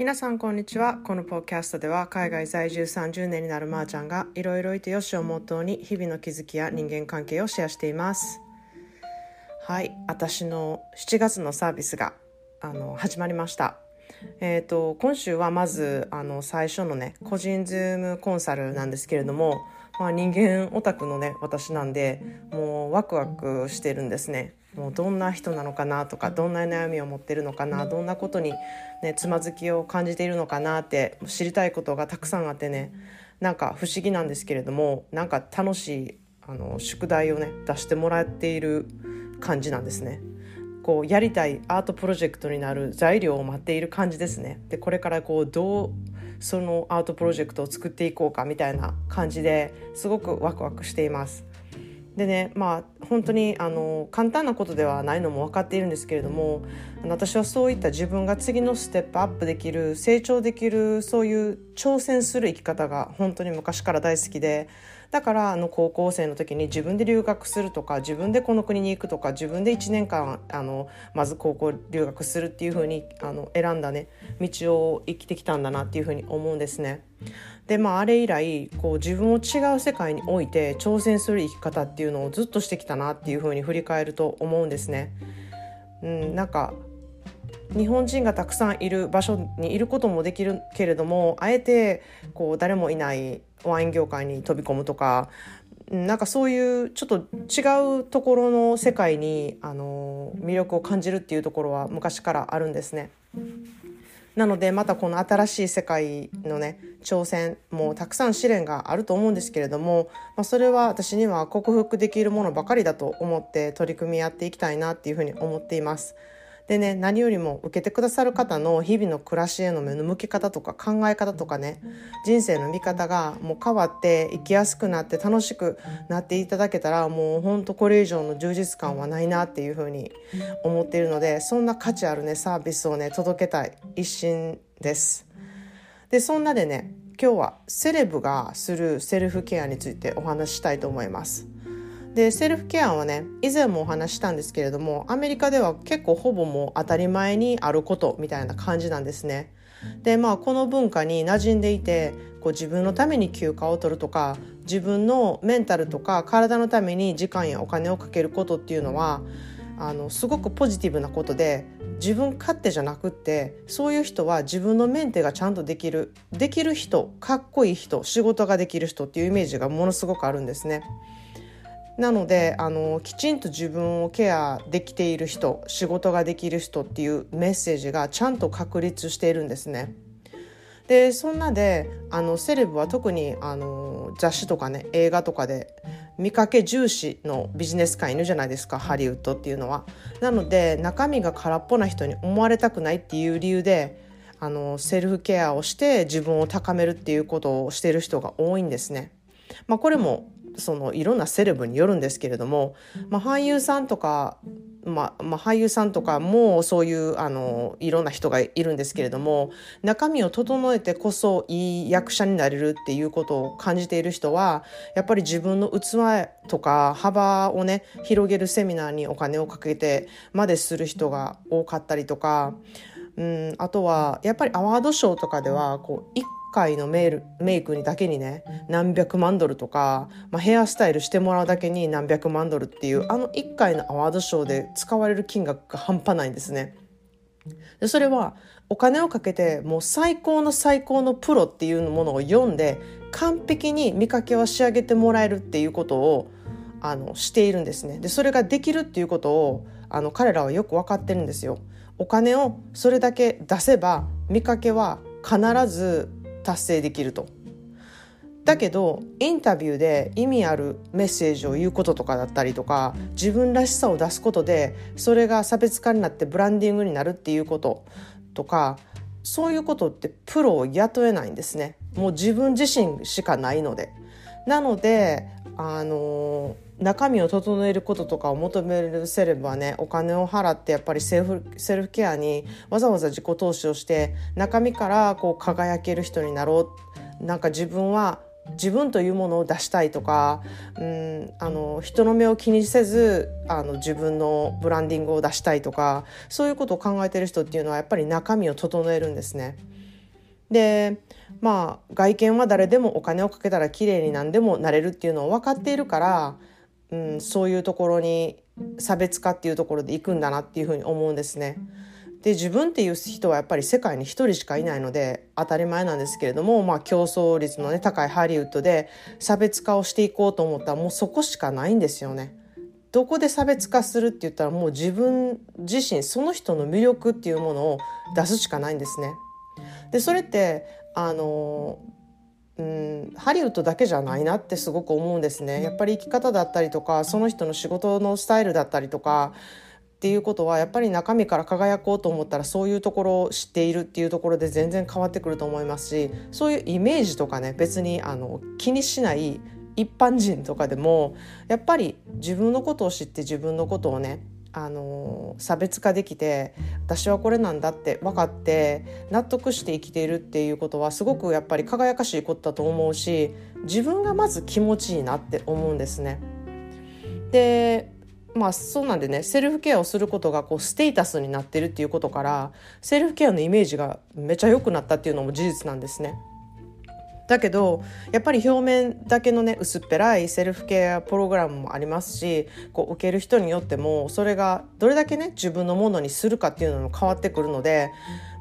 皆さんこんにちは。このポッキャストでは海外在住30年になるまーちゃんがいろいろいてよしをモットーに日々の気づきや人間関係をシェアしています。はい。私の7月のサービスがあの始まりました。えーと、今週はまずあの最初のね個人ズームコンサルなんですけれども、まあ、人間オタクのね私なんでもうワクワクしてるんですねもうどんな人なのかなとかどんな悩みを持ってるのかなどんなことに、ね、つまずきを感じているのかなって知りたいことがたくさんあってねなんか不思議なんですけれどもなんか楽しいあの宿題をね出してもらっている感じなんですね。こうやりたいアートプロジェクトになる材料を待っている感じですね。でこれからこうどうそのアートプロジェクトを作っていこうかみたいな感じですごくワクワクしています。でねまあ本当にあの簡単なことではないのも分かっているんですけれども私はそういった自分が次のステップアップできる成長できるそういう挑戦する生き方が本当に昔から大好きでだからあの高校生の時に自分で留学するとか自分でこの国に行くとか自分で1年間あのまず高校留学するっていうふうにあの選んだね道を生きてきたんだなっていうふうに思うんですね。でまああれ以来こう自分を違う世界において挑戦する生き方っていうのをずっとしてきたなっていうふうに振り返ると思うんですね。うん、なんか日本人がたくさんいる場所にいることもできるけれどもあえてこう誰もいないワイン業界に飛び込むとかなんかそういうちょっと違うところの世界にあの魅力を感じるっていうところは昔からあるんですね。なのでまたこの新しい世界のね挑戦もたくさん試練があると思うんですけれども、まあ、それは私には克服できるものばかりだと思って取り組みやっていきたいなっていうふうに思っています。でね何よりも受けてくださる方の日々の暮らしへの目の向け方とか考え方とかね人生の見方がもう変わって生きやすくなって楽しくなっていただけたらもうほんとこれ以上の充実感はないなっていうふうに思っているのでそんな価値あるねサービスをね届けたい一心です。でそんなでね今日はセレブがするセルフケアについてお話ししたいと思います。でセルフケアはね以前もお話したんですけれどもアメリカでは結構ほぼもう当たり前にあることみたいな感じなんですね。でまあこの文化に馴染んでいてこう自分のために休暇を取るとか自分のメンタルとか体のために時間やお金をかけることっていうのはあのすごくポジティブなことで自分勝手じゃなくってそういう人は自分のメンテがちゃんとできるできる人かっこいい人仕事ができる人っていうイメージがものすごくあるんですね。なのであのきちんと自分をケアできている人仕事ができる人っていうメッセージがちゃんと確立しているんですね。でそんなであのセレブは特にあの雑誌とかね映画とかで見かけ重視のビジネス界いるじゃないですかハリウッドっていうのは。なので中身が空っぽな人に思われたくないっていう理由であのセルフケアをして自分を高めるっていうことをしている人が多いんですね。まあ、これもそのいろんなセレブによるんですけれども、まあ、俳優さんとか、まあ、まあ、俳優さんとかもそういうあのいろんな人がいるんですけれども中身を整えてこそいい役者になれるっていうことを感じている人はやっぱり自分の器とか幅をね広げるセミナーにお金をかけてまでする人が多かったりとか。うん、あとはやっぱりアワードショーとかではこう1回のメールメイクにだけにね何百万ドルとか、まあ、ヘアスタイルしてもらうだけに何百万ドルっていうあの1回のアワードショーで使われる金額が半端ないんですね。でそれはお金をかけてもう最高の最高のプロっていうものを読んで完璧に見かけを仕上げてもらえるっていうことをあのしているんですね。でそれができるっていうことをあの彼らはよく分かってるんですよ。お金をそれだけ出せば見かけは必ず達成できると。だけどインタビューで意味あるメッセージを言うこととかだったりとか自分らしさを出すことでそれが差別化になってブランディングになるっていうこととかそういうことってプロを雇えないんですねもう自分自身しかないので。なのであの中身を整えることとかを求めるセレブはねお金を払ってやっぱりセルフセルフケアにわざわざ自己投資をして中身からこう輝ける人になろうなんか自分は自分というものを出したいとか、うん、あの人の目を気にせずあの自分のブランディングを出したいとかそういうことを考えてる人っていうのはやっぱり中身を整えるんですね。でまあ外見は誰でもお金をかけたら綺麗に何でもなれるっていうのを分かっているから、うん、そういうところに差別化っていうところで行くんだなっていうふうに思うんですね。で自分っていう人はやっぱり世界に一人しかいないので当たり前なんですけれども、まあ、競争率の、ね、高いハリウッドで差別化をしていこうと思ったらもうそこしかないんですよね。どこで差別化するって言ったらもう自分自身その人の魅力っていうものを出すしかないんですね。でそれってあのうんハリウッドだけじゃないなってすごく思うんですね。やっぱり生き方だったりとかその人の仕事のスタイルだったりとかっていうことはやっぱり中身から輝こうと思ったらそういうところを知っているっていうところで全然変わってくると思いますしそういうイメージとかね別にあの気にしない一般人とかでもやっぱり自分のことを知って自分のことをねあの差別化できて私はこれなんだって分かって納得して生きているっていうことはすごくやっぱり輝かしいことだと思うし自分がまず気持ちいいなって思うんですね。でまあそうなんでねセルフケアをすることがこうステータスになってるっていうことからセルフケアのイメージがめちゃ良くなったっていうのも事実なんですね。だけどやっぱり表面だけのね薄っぺらいセルフケアプログラムもありますしこう受ける人によってもそれがどれだけね自分のものにするかっていうのも変わってくるので、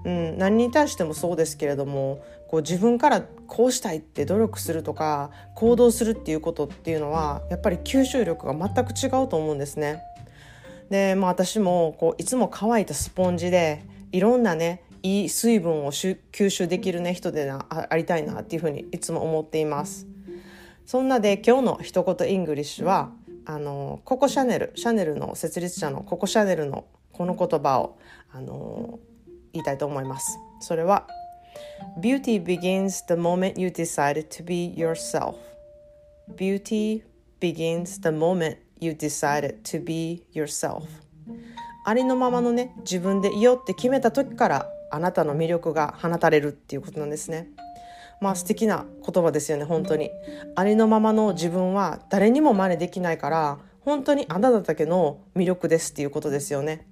うん、何に対してもそうですけれどもこう自分からこうしたいって努力するとか行動するっていうことっていうのはやっぱり吸収力が全く違うと思うんですね。で、まあ、私もこういつも乾いたスポンジでいろんなねいい水分を吸収できるね人でなありたいなっていうふうにいつも思っています。そんなで今日の一言イングリッシュはあのココ・シャネルシャネルの設立者のココ・シャネルのこの言葉をあの言いたいと思います。それは Beauty begins the moment you decide to be yourself. Beauty begins the moment you decided to be yourself. ありのままのね自分でいようって決めた時からあなたの魅力が放たれるっていうことなんですね。まあ素敵な言葉ですよね本当に。ありのままの自分は誰にも真似できないから本当にあなただけの魅力ですっていうことですよね。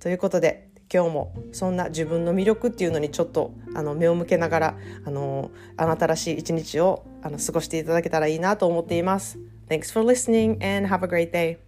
ということで今日もそんな自分の魅力っていうのにちょっとあの目を向けながらあのあなたらしい一日をあの過ごしていただけたらいいなと思っています。Thanks for listening and have a great day.